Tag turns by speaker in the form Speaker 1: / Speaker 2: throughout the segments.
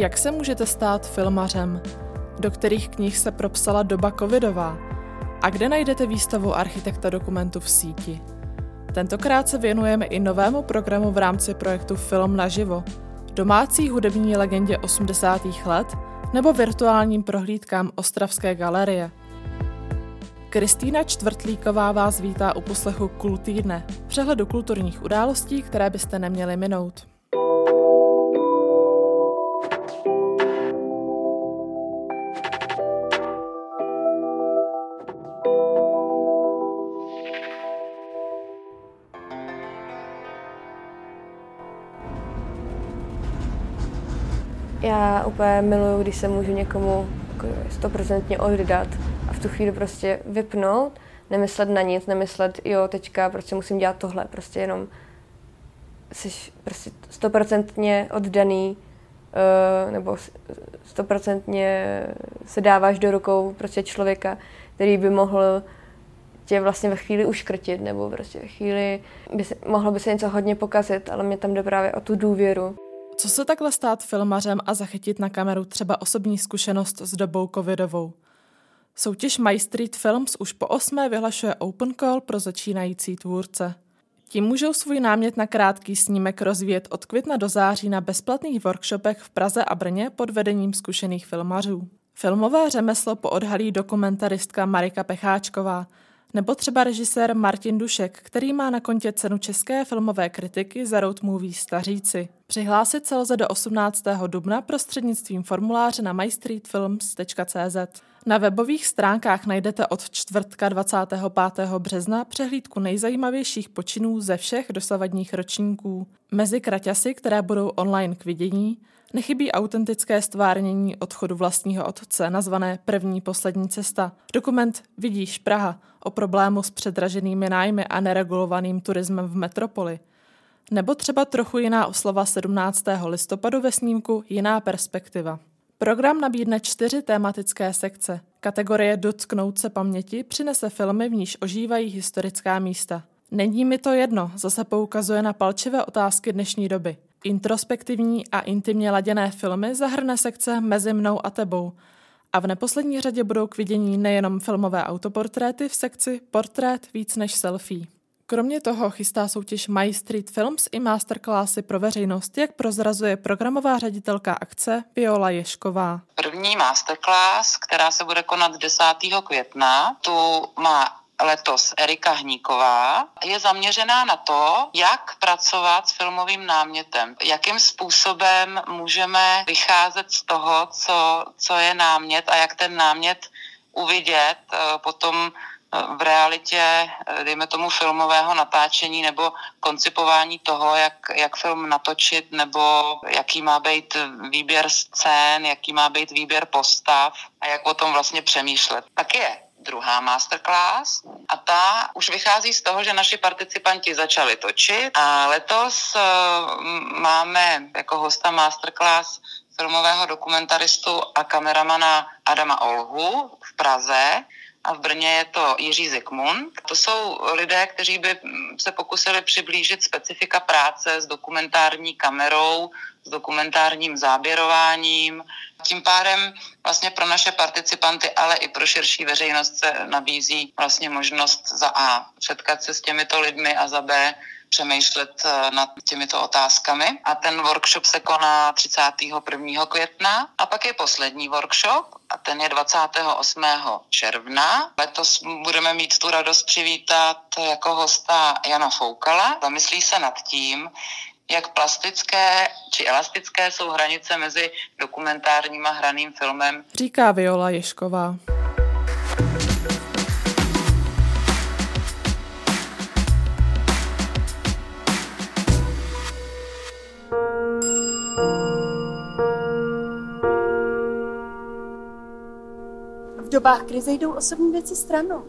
Speaker 1: Jak se můžete stát filmařem? Do kterých knih se propsala doba covidová? A kde najdete výstavu architekta dokumentu v síti? Tentokrát se věnujeme i novému programu v rámci projektu Film naživo, domácí hudební legendě 80. let nebo virtuálním prohlídkám Ostravské galerie. Kristýna Čtvrtlíková vás vítá u poslechu Kultýdne, přehledu kulturních událostí, které byste neměli minout.
Speaker 2: Já úplně miluju, když se můžu někomu jako stoprocentně oddat a v tu chvíli prostě vypnout, nemyslet na nic, nemyslet, jo, teďka prostě musím dělat tohle, prostě jenom jsi prostě stoprocentně oddaný, uh, nebo stoprocentně se dáváš do rukou prostě člověka, který by mohl tě vlastně ve chvíli uškrtit, nebo prostě ve chvíli by se, mohlo by se něco hodně pokazit, ale mě tam jde právě o tu důvěru.
Speaker 1: Co se takhle stát filmařem a zachytit na kameru třeba osobní zkušenost s dobou covidovou? Soutěž My Street Films už po osmé vyhlašuje Open Call pro začínající tvůrce. Tím můžou svůj námět na krátký snímek rozvíjet od května do září na bezplatných workshopech v Praze a Brně pod vedením zkušených filmařů. Filmové řemeslo poodhalí dokumentaristka Marika Pecháčková, nebo třeba režisér Martin Dušek, který má na kontě cenu české filmové kritiky za road movie Staříci. Přihlásit se lze do 18. dubna prostřednictvím formuláře na mystreetfilms.cz. Na webových stránkách najdete od čtvrtka 25. března přehlídku nejzajímavějších počinů ze všech dosavadních ročníků. Mezi kraťasy, které budou online k vidění, Nechybí autentické stvárnění odchodu vlastního otce, nazvané První poslední cesta. Dokument Vidíš Praha o problému s předraženými nájmy a neregulovaným turismem v metropoli. Nebo třeba trochu jiná oslova 17. listopadu ve snímku Jiná perspektiva. Program nabídne čtyři tématické sekce. Kategorie Dotknout se paměti přinese filmy, v níž ožívají historická místa. Není mi to jedno, zase poukazuje na palčivé otázky dnešní doby. Introspektivní a intimně laděné filmy zahrne sekce Mezi mnou a tebou. A v neposlední řadě budou k vidění nejenom filmové autoportréty v sekci Portrét víc než selfie. Kromě toho chystá soutěž My Street Films i masterclassy pro veřejnost, jak prozrazuje programová ředitelka akce Viola Ješková.
Speaker 3: První masterclass, která se bude konat 10. května, tu má letos Erika Hníková, je zaměřená na to, jak pracovat s filmovým námětem. Jakým způsobem můžeme vycházet z toho, co, co je námět a jak ten námět uvidět eh, potom v realitě, eh, dejme tomu, filmového natáčení nebo koncipování toho, jak, jak film natočit, nebo jaký má být výběr scén, jaký má být výběr postav a jak o tom vlastně přemýšlet. Tak je druhá masterclass a ta už vychází z toho, že naši participanti začali točit a letos uh, máme jako hosta masterclass filmového dokumentaristu a kameramana Adama Olhu v Praze a v Brně je to Jiří Zikmund. To jsou lidé, kteří by se pokusili přiblížit specifika práce s dokumentární kamerou, s dokumentárním záběrováním. Tím pádem vlastně pro naše participanty, ale i pro širší veřejnost se nabízí vlastně možnost za A setkat se s těmito lidmi a za B přemýšlet eh, nad těmito otázkami. A ten workshop se koná 31. května. A pak je poslední workshop a ten je 28. června. Letos budeme mít tu radost přivítat jako hosta Jana Foukala. Zamyslí se nad tím, jak plastické či elastické jsou hranice mezi dokumentárním a hraným filmem.
Speaker 1: Říká Viola Ješková.
Speaker 4: Dobách krize jdou osobní věci stranou.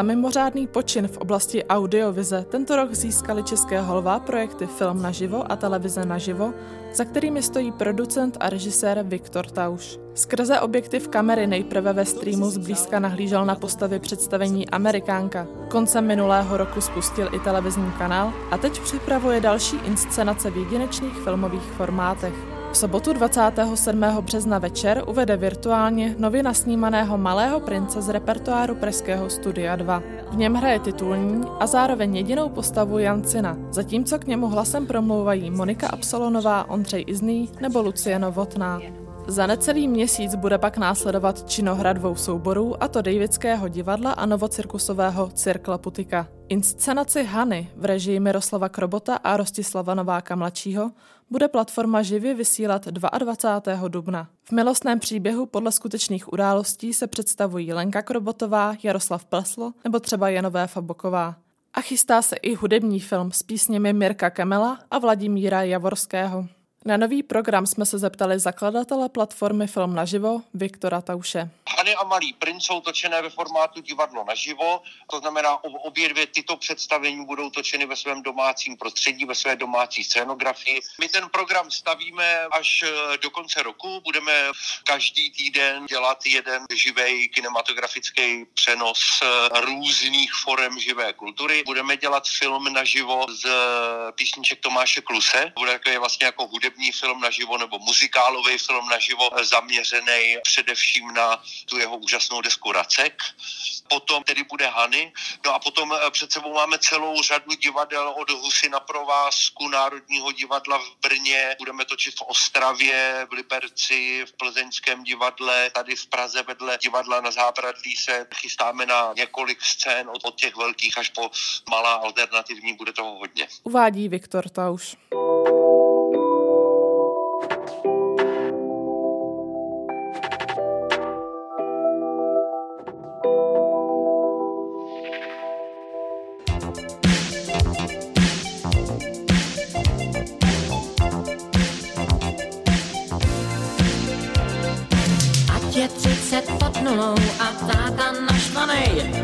Speaker 1: Za mimořádný počin v oblasti audiovize tento rok získali České holva projekty Film naživo a Televize naživo, za kterými stojí producent a režisér Viktor Tauš. Skrze objektiv kamery nejprve ve streamu zblízka nahlížel na postavy představení Amerikánka. Koncem minulého roku spustil i televizní kanál a teď připravuje další inscenace v jedinečných filmových formátech. V sobotu 27. března večer uvede virtuálně nově nasnímaného Malého prince z repertoáru Pražského studia 2. V něm hraje titulní a zároveň jedinou postavu Jancina, zatímco k němu hlasem promlouvají Monika Absolonová, Ondřej Izný nebo Lucie Novotná. Za necelý měsíc bude pak následovat činohra dvou souborů, a to Davidského divadla a novocirkusového Cirkla Putika. Inscenaci Hany v režii Miroslava Krobota a Rostislava Nováka mladšího bude platforma živě vysílat 22. dubna. V milostném příběhu podle skutečných událostí se představují Lenka Krobotová, Jaroslav Pleslo nebo třeba Janové Faboková. A chystá se i hudební film s písněmi Mirka Kemela a Vladimíra Javorského. Na nový program jsme se zeptali zakladatele platformy Film naživo Viktora Tauše.
Speaker 5: Hany a Malý princ jsou točené ve formátu divadlo naživo, to znamená obě dvě tyto představení budou točeny ve svém domácím prostředí, ve své domácí scénografii. My ten program stavíme až eh, do konce roku, budeme každý týden dělat jeden živý kinematografický přenos eh, různých forem živé kultury. Budeme dělat film naživo z eh, písniček Tomáše Kluse, bude takový vlastně jako hudební film naživo nebo muzikálový film naživo zaměřený především na tu jeho úžasnou desku Racek. Potom tedy bude Hany. No a potom eh, před sebou máme celou řadu divadel od Husy na provázku Národního divadla v Brně. Budeme točit v Ostravě, v Liberci, v Plzeňském divadle, tady v Praze vedle divadla na Zábradlí se chystáme na několik scén od, od těch velkých až po malá alternativní, bude toho hodně.
Speaker 1: Uvádí Viktor Tauš.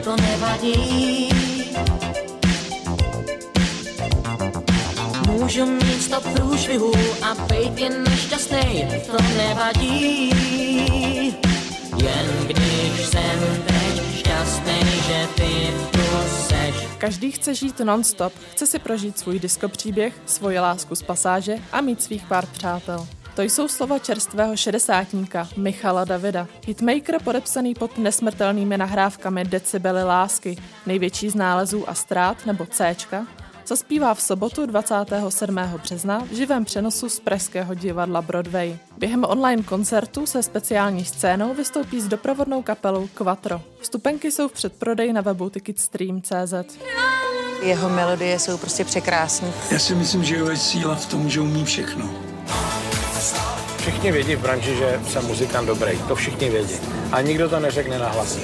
Speaker 6: To nevadí. Můžu mít sto průšvihů a být jen nešťastnej, to nevadí. Jen když jsem teď šťastný, že ty tu seš.
Speaker 1: Každý chce žít non-stop, chce si prožít svůj diskopříběh, svoji lásku z pasáže a mít svých pár přátel. To jsou slova čerstvého šedesátníka Michala Davida. Hitmaker podepsaný pod nesmrtelnými nahrávkami Decibely lásky, největší z nálezů a ztrát nebo C, zaspívá v sobotu 27. března v živém přenosu z Pražského divadla Broadway. Během online koncertu se speciální scénou vystoupí s doprovodnou kapelou Quattro. Vstupenky jsou v předprodeji na webu Ticketstream.cz.
Speaker 7: Jeho melodie jsou prostě překrásné.
Speaker 8: Já si myslím, že jeho je síla v tom, že umí všechno.
Speaker 9: Všichni vědí v branži, že jsem muzikant dobrý. To všichni vědí. A nikdo to neřekne na hlas.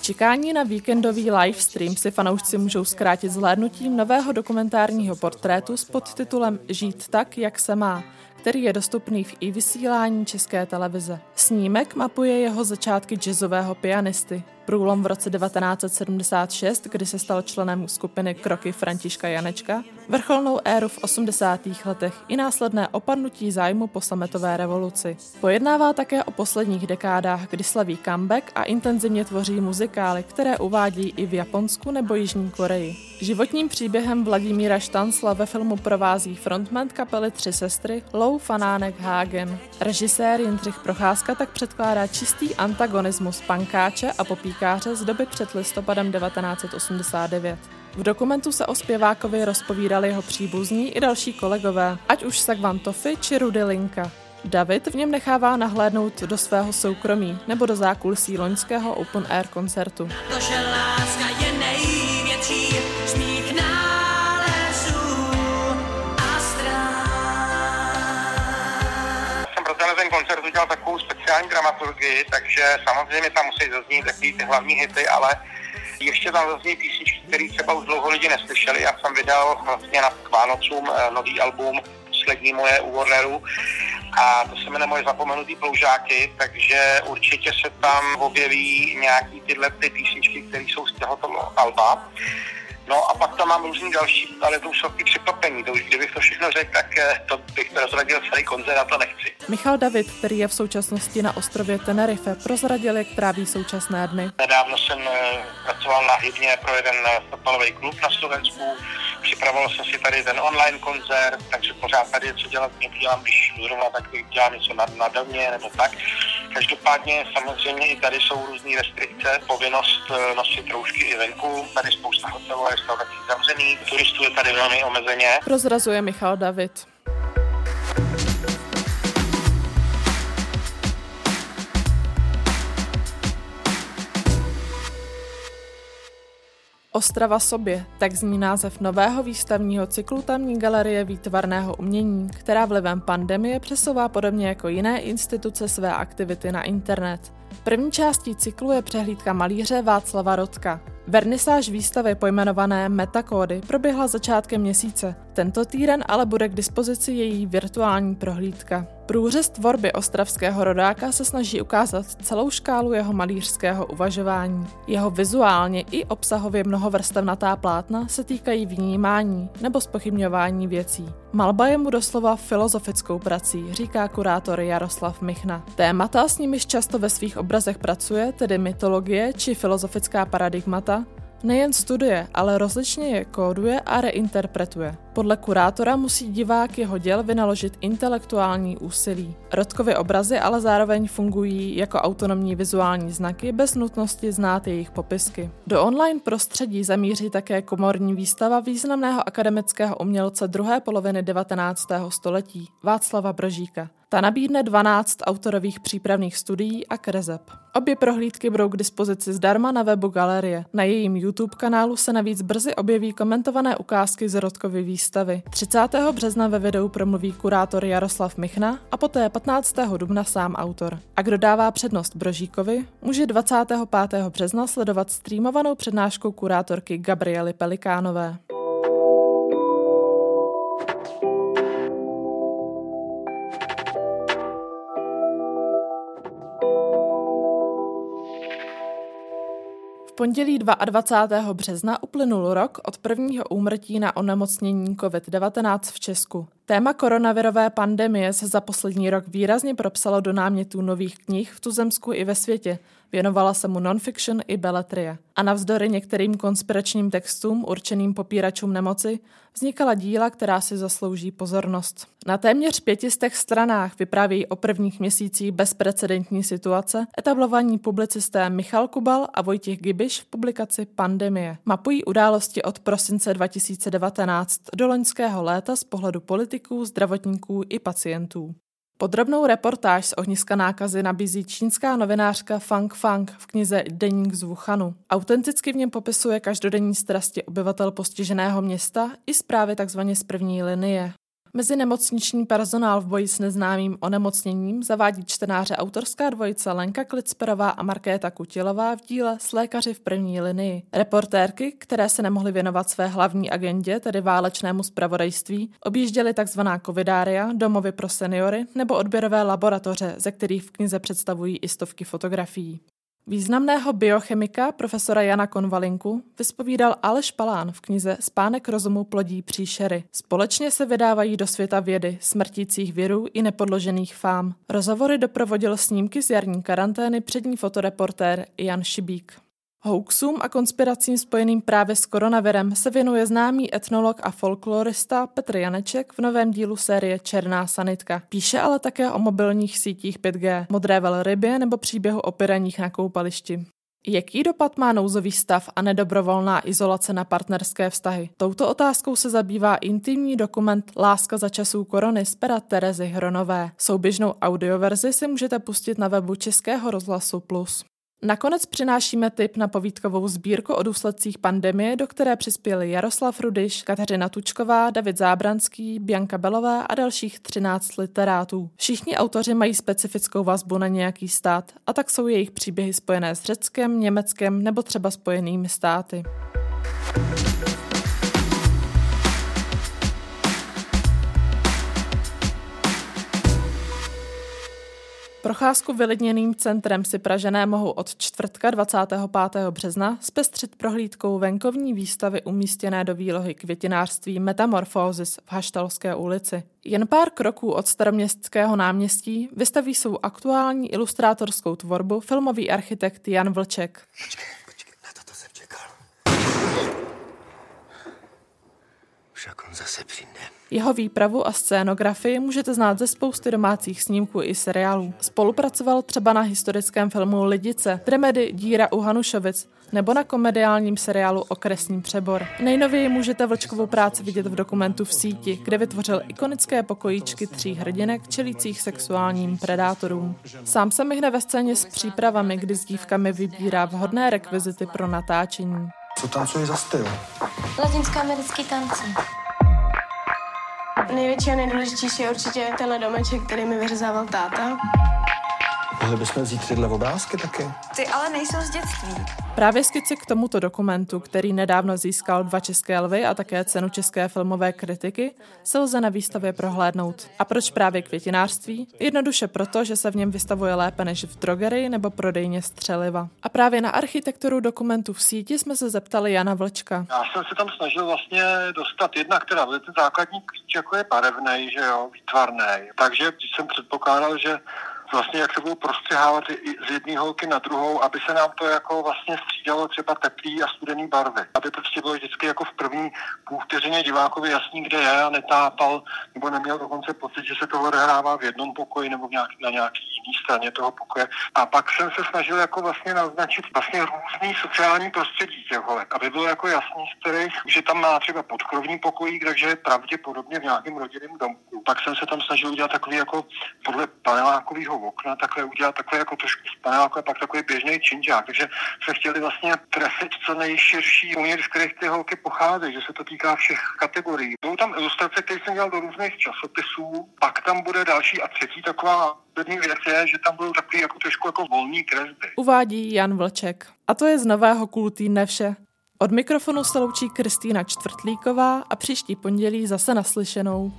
Speaker 1: Čekání na víkendový livestream si fanoušci můžou zkrátit zhlédnutím nového dokumentárního portrétu s podtitulem Žít tak, jak se má, který je dostupný v i vysílání České televize. Snímek mapuje jeho začátky jazzového pianisty, průlom v roce 1976, kdy se stal členem skupiny Kroky Františka Janečka, vrcholnou éru v 80. letech i následné opadnutí zájmu po sametové revoluci. Pojednává také o posledních dekádách, kdy slaví comeback a intenzivně tvoří muzikály, které uvádí i v Japonsku nebo Jižní Koreji. Životním příběhem Vladimíra Štancla ve filmu provází frontman kapely Tři sestry Lou Fanánek Hagen. Režisér Jindřich Procházka tak předkládá čistý antagonismus pankáče a popíkáře z doby před listopadem 1989. V dokumentu se o zpěvákovi rozpovídali jeho příbuzní i další kolegové, ať už Sagvan Toffy či Rudy Linka. David v něm nechává nahlédnout do svého soukromí nebo do zákulisí loňského open air koncertu.
Speaker 6: To, že láska je
Speaker 5: koncert udělal takovou speciální dramaturgii, takže samozřejmě tam musí zaznít takový ty hlavní hity, ale ještě tam zazní písničky, které třeba už dlouho lidi neslyšeli. Já jsem vydal vlastně na Vánocům eh, nový album poslední moje u Warneru a to se jmenuje Moje zapomenutý ploužáky, takže určitě se tam objeví nějaký tyhle ty
Speaker 10: písničky, které jsou z tohoto alba. No a pak tam mám různý další, ale to už jsou ty překvapení. To už kdybych to všechno řekl, tak eh, to bych prozradil celý koncert a to nechci.
Speaker 1: Michal David, který je v současnosti na ostrově Tenerife, prozradil, jak tráví současné dny.
Speaker 10: Nedávno jsem eh, pracoval na hybně pro jeden eh, fotbalový klub na Slovensku. Připravoval jsem si tady ten online koncert, takže pořád tady něco dělat nedělám, když zrovna tak dělám něco na, na domě nebo tak. Každopádně samozřejmě i tady jsou různé restrikce, povinnost nosit roušky i venku, tady spousta hotelů restaurací zavřený, turistů je tady velmi omezeně.
Speaker 1: Prozrazuje Michal David. Ostrava sobě, tak zní název nového výstavního cyklu tamní galerie výtvarného umění, která vlivem pandemie přesouvá podobně jako jiné instituce své aktivity na internet. První částí cyklu je přehlídka malíře Václava Rodka. Vernisáž výstavy pojmenované Metakódy proběhla začátkem měsíce. Tento týden ale bude k dispozici její virtuální prohlídka. Průřez tvorby ostravského rodáka se snaží ukázat celou škálu jeho malířského uvažování. Jeho vizuálně i obsahově mnohovrstevnatá plátna se týkají vnímání nebo spochybňování věcí. Malba je mu doslova filozofickou prací, říká kurátor Jaroslav Michna. Témata, s nimiž často ve svých obrazech pracuje, tedy mytologie či filozofická paradigmata, Nejen studuje, ale rozličně je kóduje a reinterpretuje. Podle kurátora musí divák jeho děl vynaložit intelektuální úsilí. Rodkovy obrazy ale zároveň fungují jako autonomní vizuální znaky bez nutnosti znát jejich popisky. Do online prostředí zamíří také komorní výstava významného akademického umělce druhé poloviny 19. století Václava Brožíka. Ta nabídne 12 autorových přípravných studií a kreseb. Obě prohlídky budou k dispozici zdarma na webu galerie. Na jejím YouTube kanálu se navíc brzy objeví komentované ukázky z Rodkovy výstavy. 30. března ve videu promluví kurátor Jaroslav Michna a poté 15. dubna sám autor. A kdo dává přednost Brožíkovi, může 25. března sledovat streamovanou přednášku kurátorky Gabriely Pelikánové. Pondělí 22. března uplynul rok od prvního úmrtí na onemocnění COVID-19 v Česku. Téma koronavirové pandemie se za poslední rok výrazně propsalo do námětů nových knih v tuzemsku i ve světě. Věnovala se mu non-fiction i beletrie. A navzdory některým konspiračním textům určeným popíračům nemoci vznikala díla, která si zaslouží pozornost. Na téměř pětistech stranách vyprávějí o prvních měsících bezprecedentní situace etablovaní publicisté Michal Kubal a Vojtěch Gibiš v publikaci Pandemie. Mapují události od prosince 2019 do loňského léta z pohledu politiků, zdravotníků i pacientů. Podrobnou reportáž z ohniska nákazy nabízí čínská novinářka Fang Fang v knize Deník z Wuhanu. Autenticky v něm popisuje každodenní strasti obyvatel postiženého města i zprávy tzv. z první linie. Mezi nemocniční personál v boji s neznámým onemocněním zavádí čtenáře autorská dvojice Lenka Klicperová a Markéta Kutilová v díle s lékaři v první linii. Reportérky, které se nemohly věnovat své hlavní agendě, tedy válečnému zpravodajství, objížděly tzv. covidária, domovy pro seniory nebo odběrové laboratoře, ze kterých v knize představují i stovky fotografií. Významného biochemika profesora Jana Konvalinku vyspovídal Aleš Palán v knize Spánek rozumu plodí příšery. Společně se vydávají do světa vědy, smrtících věrů i nepodložených fám. Rozhovory doprovodil snímky z jarní karantény přední fotoreportér Jan Šibík. Hoaxům a konspiracím spojeným právě s koronavirem se věnuje známý etnolog a folklorista Petr Janeček v novém dílu série Černá sanitka. Píše ale také o mobilních sítích 5G, modré velrybě nebo příběhu o pyreních na koupališti. Jaký dopad má nouzový stav a nedobrovolná izolace na partnerské vztahy? Touto otázkou se zabývá intimní dokument Láska za časů korony z pera Terezy Hronové. Souběžnou audioverzi si můžete pustit na webu Českého rozhlasu Plus. Nakonec přinášíme tip na povídkovou sbírku o důsledcích pandemie, do které přispěli Jaroslav Rudyš, Kateřina Tučková, David Zábranský, Bianka Belová a dalších 13 literátů. Všichni autoři mají specifickou vazbu na nějaký stát a tak jsou jejich příběhy spojené s Řeckem, Německem nebo třeba spojenými státy. Procházku vylidněným centrem si Pražené mohou od čtvrtka 25. března zpestřit prohlídkou venkovní výstavy umístěné do výlohy květinářství Metamorphosis v Haštalské ulici. Jen pár kroků od staroměstského náměstí vystaví svou aktuální ilustrátorskou tvorbu filmový architekt Jan Vlček. Počkej, počkej, na to jsem čekal. Však on zase přijde. Jeho výpravu a scénografii můžete znát ze spousty domácích snímků i seriálů. Spolupracoval třeba na historickém filmu Lidice, Tremedy Díra u Hanušovic nebo na komediálním seriálu Okresní přebor. Nejnověji můžete Vlčkovou práci vidět v dokumentu v síti, kde vytvořil ikonické pokojíčky tří hrdinek čelících sexuálním predátorům. Sám se myhne ve scéně s přípravami, kdy s dívkami vybírá vhodné rekvizity pro natáčení.
Speaker 11: Co tancuje za styl?
Speaker 12: Latinské americký tance. Největší a nejdůležitější je určitě tenhle domeček, který mi vyřezával táta.
Speaker 11: Mohli bychom vzít tyhle obrázky taky?
Speaker 12: Ty ale nejsou z dětství.
Speaker 1: Právě skici k tomuto dokumentu, který nedávno získal dva české lvy a také cenu české filmové kritiky, se lze na výstavě prohlédnout. A proč právě květinářství? Jednoduše proto, že se v něm vystavuje lépe než v drogerii nebo prodejně střeliva. A právě na architekturu dokumentu v síti jsme se zeptali Jana Vlčka.
Speaker 10: Já jsem se tam snažil vlastně dostat jedna, která ten základní klíč jako je barevný, že jo, výtvarný. Takže jsem předpokládal, že vlastně jak se budou prostřehávat z jedné holky na druhou, aby se nám to jako vlastně střídalo třeba teplý a studený barvy. Aby prostě bylo vždycky jako v první půl vteřině divákovi jasný, kde je a netápal, nebo neměl dokonce pocit, že se to odehrává v jednom pokoji nebo nějak, na nějaký jiný straně toho pokoje. A pak jsem se snažil jako vlastně naznačit vlastně různý sociální prostředí těch holek, aby bylo jako jasný z kterých, že tam má třeba podkrovní pokojík, takže je pravděpodobně v nějakém rodinném domku. Pak jsem se tam snažil udělat takový jako podle panelákového okna takhle udělat takhle jako trošku spanáko a pak takový běžný činžák. Takže se chtěli vlastně trefit co nejširší uměr, z kterých ty holky pocházejí, že se to týká všech kategorií. Budou tam ilustrace, které jsem dělal do různých časopisů, pak tam bude další a třetí taková první věc je, že tam budou takový jako trošku jako volný kresby.
Speaker 1: Uvádí Jan Vlček. A to je z nového kůl týdne vše. Od mikrofonu se loučí Kristýna Čtvrtlíková a příští pondělí zase naslyšenou.